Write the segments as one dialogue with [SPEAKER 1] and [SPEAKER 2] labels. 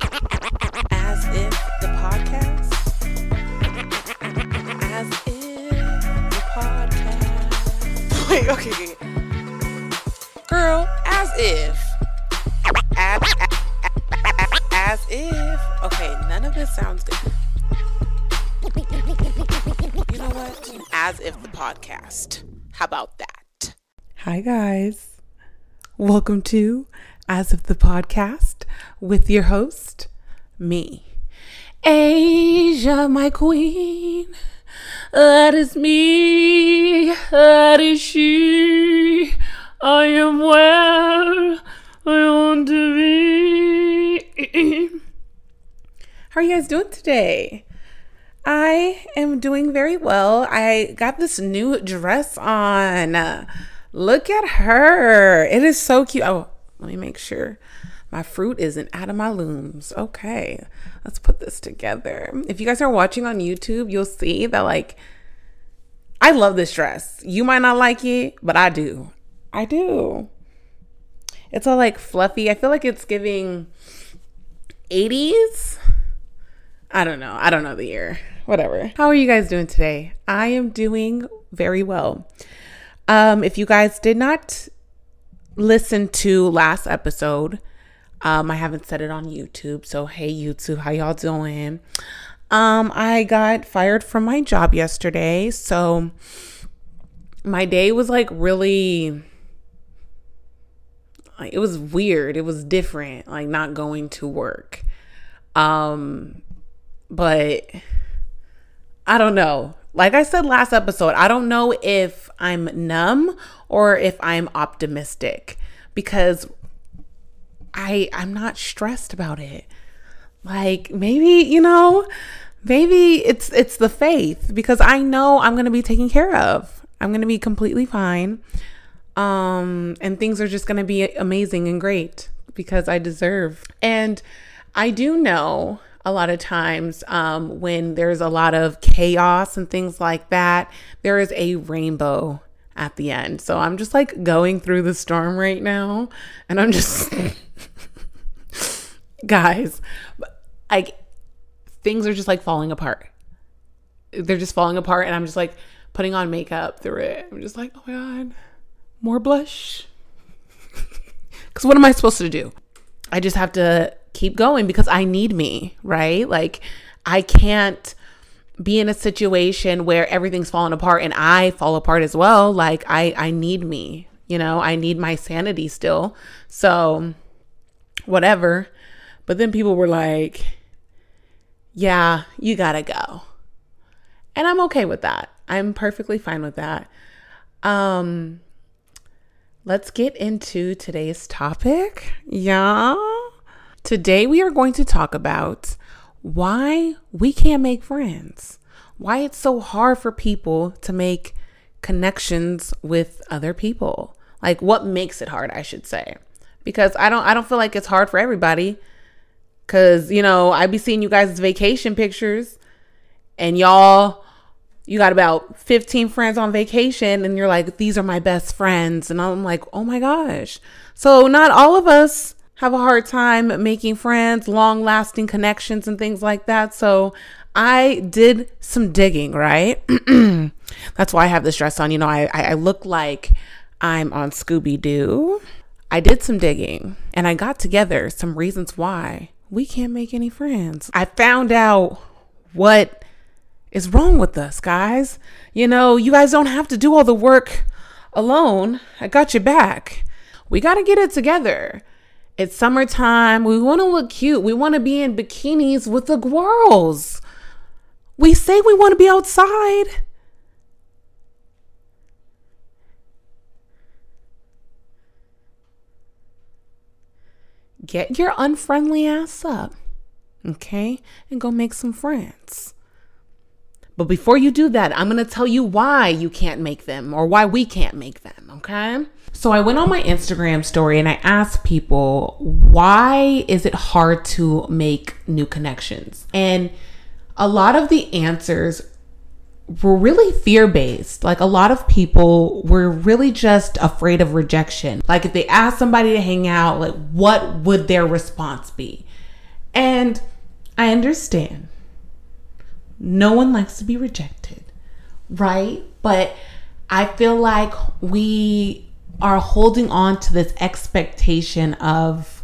[SPEAKER 1] As if the podcast. As if the podcast. Wait, okay. Girl, as if. As, as if. Okay, none of this sounds good. You know what? As if the podcast. How about that? Hi, guys. Welcome to As If the Podcast with your host, me, Asia, my queen. That is me. That is she. I am where I want to be. How are you guys doing today? I am doing very well. I got this new dress on. Look at her. It is so cute. Oh, let me make sure my fruit isn't out of my looms. Okay, let's put this together. If you guys are watching on YouTube, you'll see that, like, I love this dress. You might not like it, but I do. I do. It's all like fluffy. I feel like it's giving 80s. I don't know. I don't know the year. Whatever. How are you guys doing today? I am doing very well. Um, if you guys did not listen to last episode, um, I haven't said it on YouTube. So hey YouTube, how y'all doing? Um, I got fired from my job yesterday. So my day was like really it was weird. It was different, like not going to work. Um but I don't know. Like I said last episode, I don't know if I'm numb or if I'm optimistic because I I'm not stressed about it. Like maybe, you know, maybe it's it's the faith because I know I'm going to be taken care of. I'm going to be completely fine. Um and things are just going to be amazing and great because I deserve. And I do know a lot of times um, when there's a lot of chaos and things like that, there is a rainbow at the end. So I'm just like going through the storm right now, and I'm just, guys, like things are just like falling apart. They're just falling apart, and I'm just like putting on makeup through it. I'm just like, oh my God, more blush. Because what am I supposed to do? I just have to keep going because I need me, right? Like I can't be in a situation where everything's falling apart and I fall apart as well. Like I I need me, you know, I need my sanity still. So whatever. But then people were like, "Yeah, you got to go." And I'm okay with that. I'm perfectly fine with that. Um let's get into today's topic. Yeah. Today, we are going to talk about why we can't make friends, why it's so hard for people to make connections with other people. Like what makes it hard, I should say. Because I don't I don't feel like it's hard for everybody. Cause, you know, I be seeing you guys' vacation pictures and y'all you got about 15 friends on vacation and you're like, these are my best friends. And I'm like, oh my gosh. So not all of us have a hard time making friends, long lasting connections, and things like that. So I did some digging, right? That's why I have this dress on. You know, I, I look like I'm on Scooby Doo. I did some digging and I got together some reasons why we can't make any friends. I found out what is wrong with us, guys. You know, you guys don't have to do all the work alone. I got your back. We got to get it together. It's summertime. We want to look cute. We want to be in bikinis with the girls. We say we want to be outside. Get your unfriendly ass up, okay? And go make some friends. But before you do that, I'm to tell you why you can't make them or why we can't make them, okay? So I went on my Instagram story and I asked people, why is it hard to make new connections? And a lot of the answers were really fear based. Like a lot of people were really just afraid of rejection. Like if they asked somebody to hang out, like what would their response be? And I understand. No one likes to be rejected, right? But I feel like we are holding on to this expectation of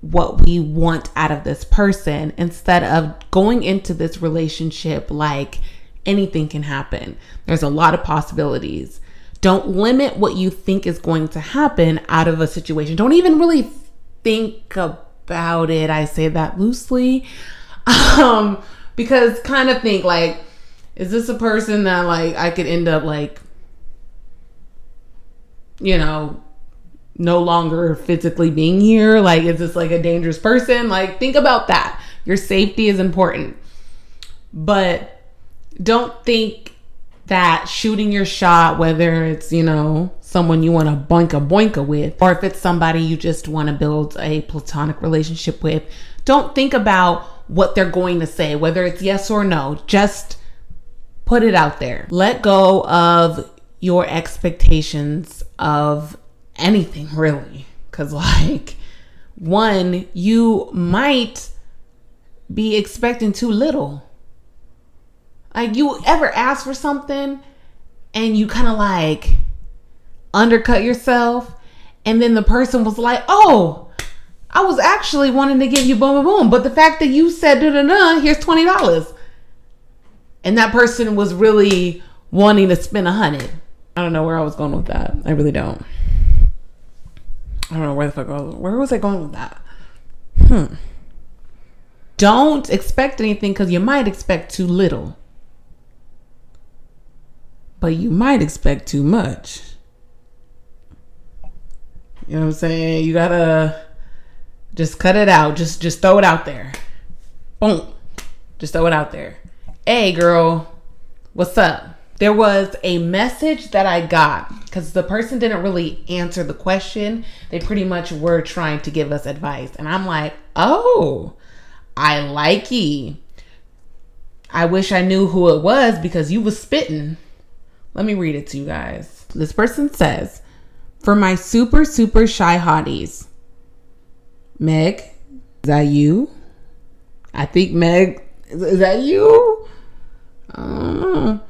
[SPEAKER 1] what we want out of this person instead of going into this relationship like anything can happen. There's a lot of possibilities. Don't limit what you think is going to happen out of a situation. Don't even really think about it. I say that loosely. Um, because kind of think like, is this a person that like I could end up like, you know, no longer physically being here? Like, is this like a dangerous person? Like, think about that. Your safety is important. But don't think that shooting your shot, whether it's, you know, someone you want to boinka boinka with, or if it's somebody you just want to build a platonic relationship with, don't think about what they're going to say, whether it's yes or no. Just put it out there. Let go of your expectations of anything, really. Because, like, one, you might be expecting too little. Like, you ever ask for something and you kind of like undercut yourself, and then the person was like, oh, I was actually wanting to give you boom, boom, boom. But the fact that you said, da, da, da, here's $20. And that person was really wanting to spend a hundred. I don't know where I was going with that. I really don't. I don't know where the fuck I was. Where was I going with that? Hmm. Don't expect anything because you might expect too little. But you might expect too much. You know what I'm saying? You gotta just cut it out. Just just throw it out there. Boom. Just throw it out there. Hey girl, what's up? There was a message that I got because the person didn't really answer the question. They pretty much were trying to give us advice. And I'm like, oh, I like ye. I wish I knew who it was because you was spitting. Let me read it to you guys. This person says, For my super, super shy hotties, Meg, is that you? I think Meg, is, that you? I.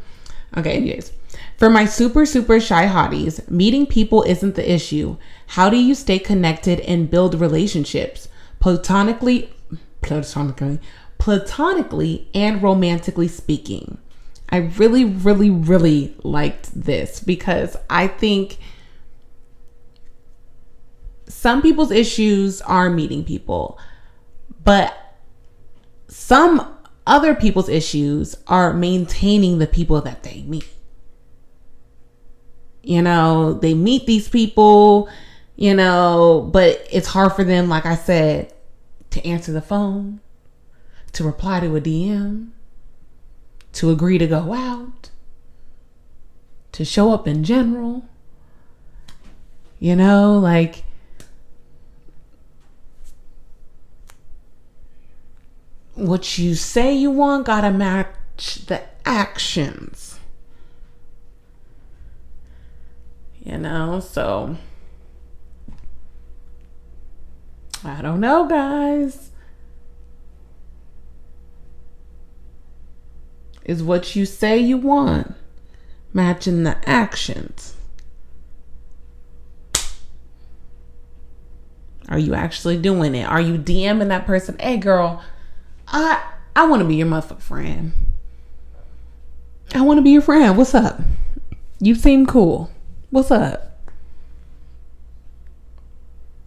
[SPEAKER 1] Okay, anyways. For my super, super shy hotties, meeting people isn't the issue. How do you stay connected and build relationships? Platonically, platonically, platonically and romantically speaking. I really, really, really liked this because I think some people's issues are meeting people, but some other people's issues are maintaining the people that they meet. You know, they meet these people, you know, but it's hard for them, like I said, to answer the phone, to reply to a DM, to agree to go out, to show up in general. You know, like what you say you want gotta match the actions. You know, so I don't know, guys. Is what you say you want matching the actions? Are you actually doing it? Are you DMing that person? Hey, girl, I I want to be your motherfucking friend. I want to be your friend. What's up? You seem cool. What's up?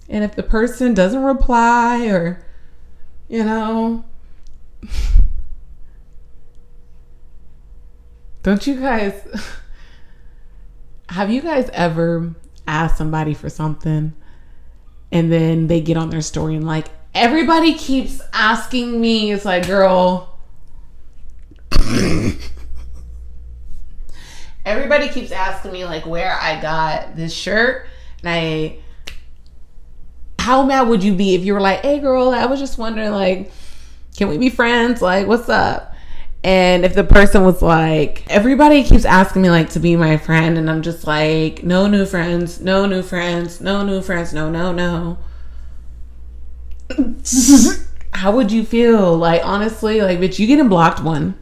[SPEAKER 1] And if the person doesn't reply or, you know, don't you guys, have you guys ever asked somebody for something and then they get on their story and like, everybody keeps asking me, it's like, girl. everybody keeps asking me like where I got this shirt. And I how mad would you be if you were like, hey girl, I was just wondering, like, can we be friends? Like, what's up? And if the person was like, everybody keeps asking me like to be my friend, and I'm just like, no new friends, no new friends, no new friends, no, no, no. how would you feel? Like honestly, like bitch, you getting blocked one.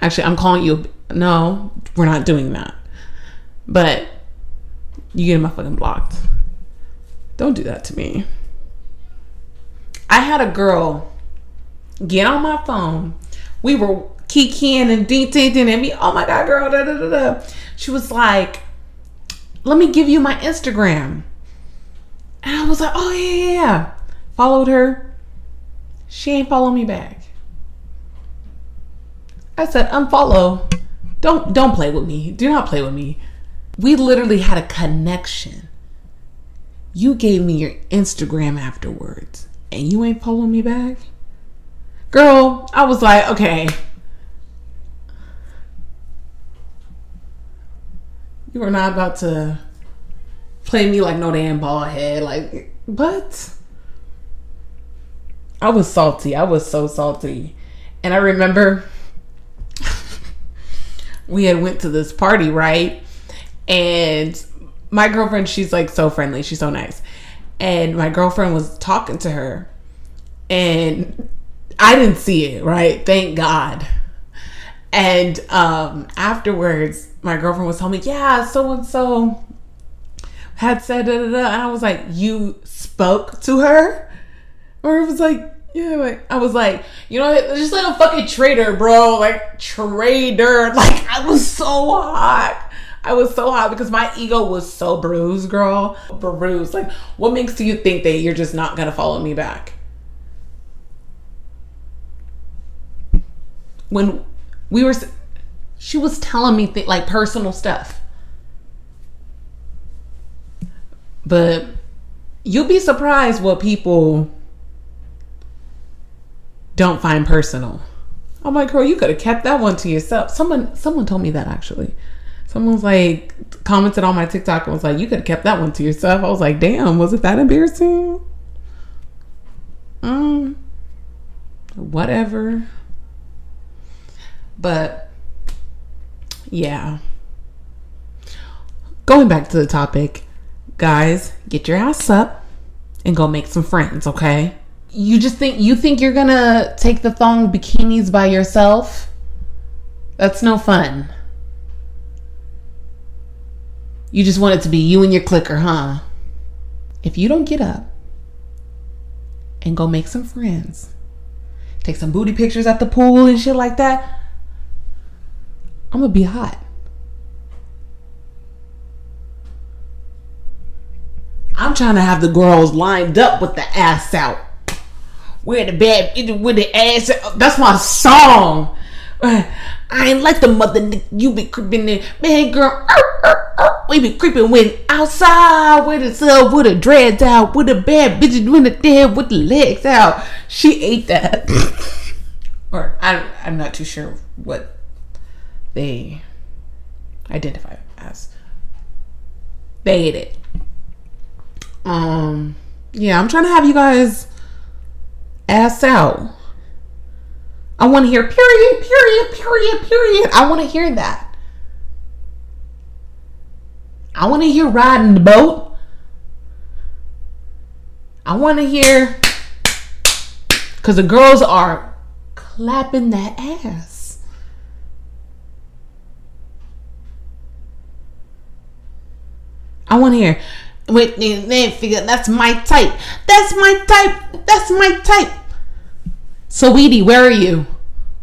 [SPEAKER 1] Actually, I'm calling you. No, we're not doing that. But you getting my fucking blocked. Don't do that to me. I had a girl get on my phone. We were kikiing and ding ding ding and me. Oh my god, girl! Da, da, da, da. She was like, "Let me give you my Instagram." And I was like, "Oh yeah, yeah, yeah." Followed her. She ain't follow me back. I said, "Unfollow. Don't don't play with me. Do not play with me." We literally had a connection. You gave me your Instagram afterwards, and you ain't following me back. Girl, I was like, okay. You are not about to play me like no damn ball head. Like, but I was salty. I was so salty. And I remember we had went to this party, right? And my girlfriend, she's like so friendly. She's so nice. And my girlfriend was talking to her. And I didn't see it, right? Thank God. And um, afterwards, my girlfriend was telling me, yeah, so and so had said da, da, da. And I was like, you spoke to her? Or it was like, yeah, like I was like, you know, just like a fucking traitor, bro. Like traitor. Like I was so hot. I was so hot because my ego was so bruised, girl. Bruised. Like, what makes you think that you're just not gonna follow me back? When we were she was telling me th- like personal stuff. But you'll be surprised what people don't find personal. I'm like girl you could have kept that one to yourself. Someone someone told me that actually. Someone was like commented on my tiktok and was like you could have kept that one to yourself. I was like damn was it that embarrassing? Um whatever but yeah. Going back to the topic, guys, get your ass up and go make some friends, okay? You just think you think you're gonna take the thong bikinis by yourself? That's no fun. You just want it to be you and your clicker, huh? If you don't get up and go make some friends, take some booty pictures at the pool and shit like that, I'm gonna be hot. I'm trying to have the girls lined up with the ass out. Where the bad with the ass out. That's my song. I ain't like the mother you be creeping in. Man, girl, we be creeping when outside with the sub with the dreads out, with the bad bitches doing the dead with the legs out. She ate that. or I, I'm not too sure what they identify as. They ate it. Um, yeah, I'm trying to have you guys ass out. I want to hear period, period, period, period. I want to hear that. I want to hear riding the boat. I want to hear because the girls are clapping that ass. I want to hear. Wait, they figure that's my type. That's my type. That's my type. Saweetie, where are you?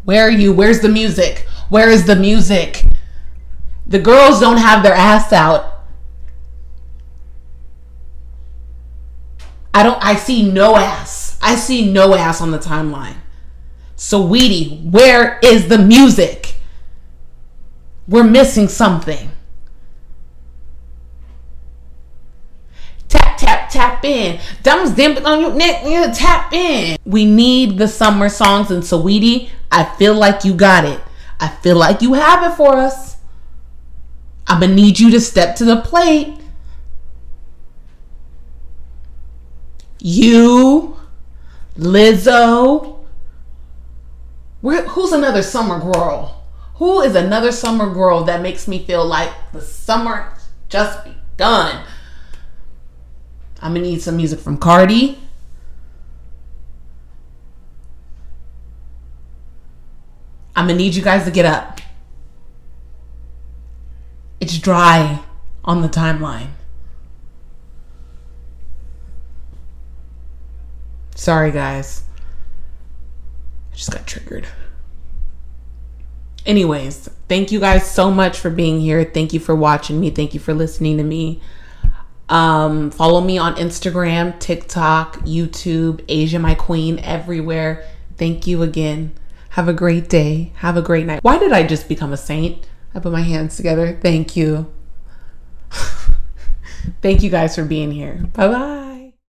[SPEAKER 1] Where are you? Where's the music? Where is the music? The girls don't have their ass out. I don't I see no ass. I see no ass on the timeline. Saweetie, where is the music? We're missing something. Tap, in. Diamonds dimping on your neck, yeah, tap in. We need the summer songs, and Saweetie, I feel like you got it. I feel like you have it for us. I'm gonna need you to step to the plate. You, Lizzo. Who's another summer girl? Who is another summer girl that makes me feel like the summer just begun? I'm gonna need some music from Cardi. I'm gonna need you guys to get up. It's dry on the timeline. Sorry, guys. I just got triggered. Anyways, thank you guys so much for being here. Thank you for watching me. Thank you for listening to me. Um, follow me on Instagram, TikTok, YouTube, Asia My Queen, everywhere. Thank you again. Have a great day. Have a great night. Why did I just become a saint? I put my hands together. Thank you. Thank you guys for being here. Bye bye.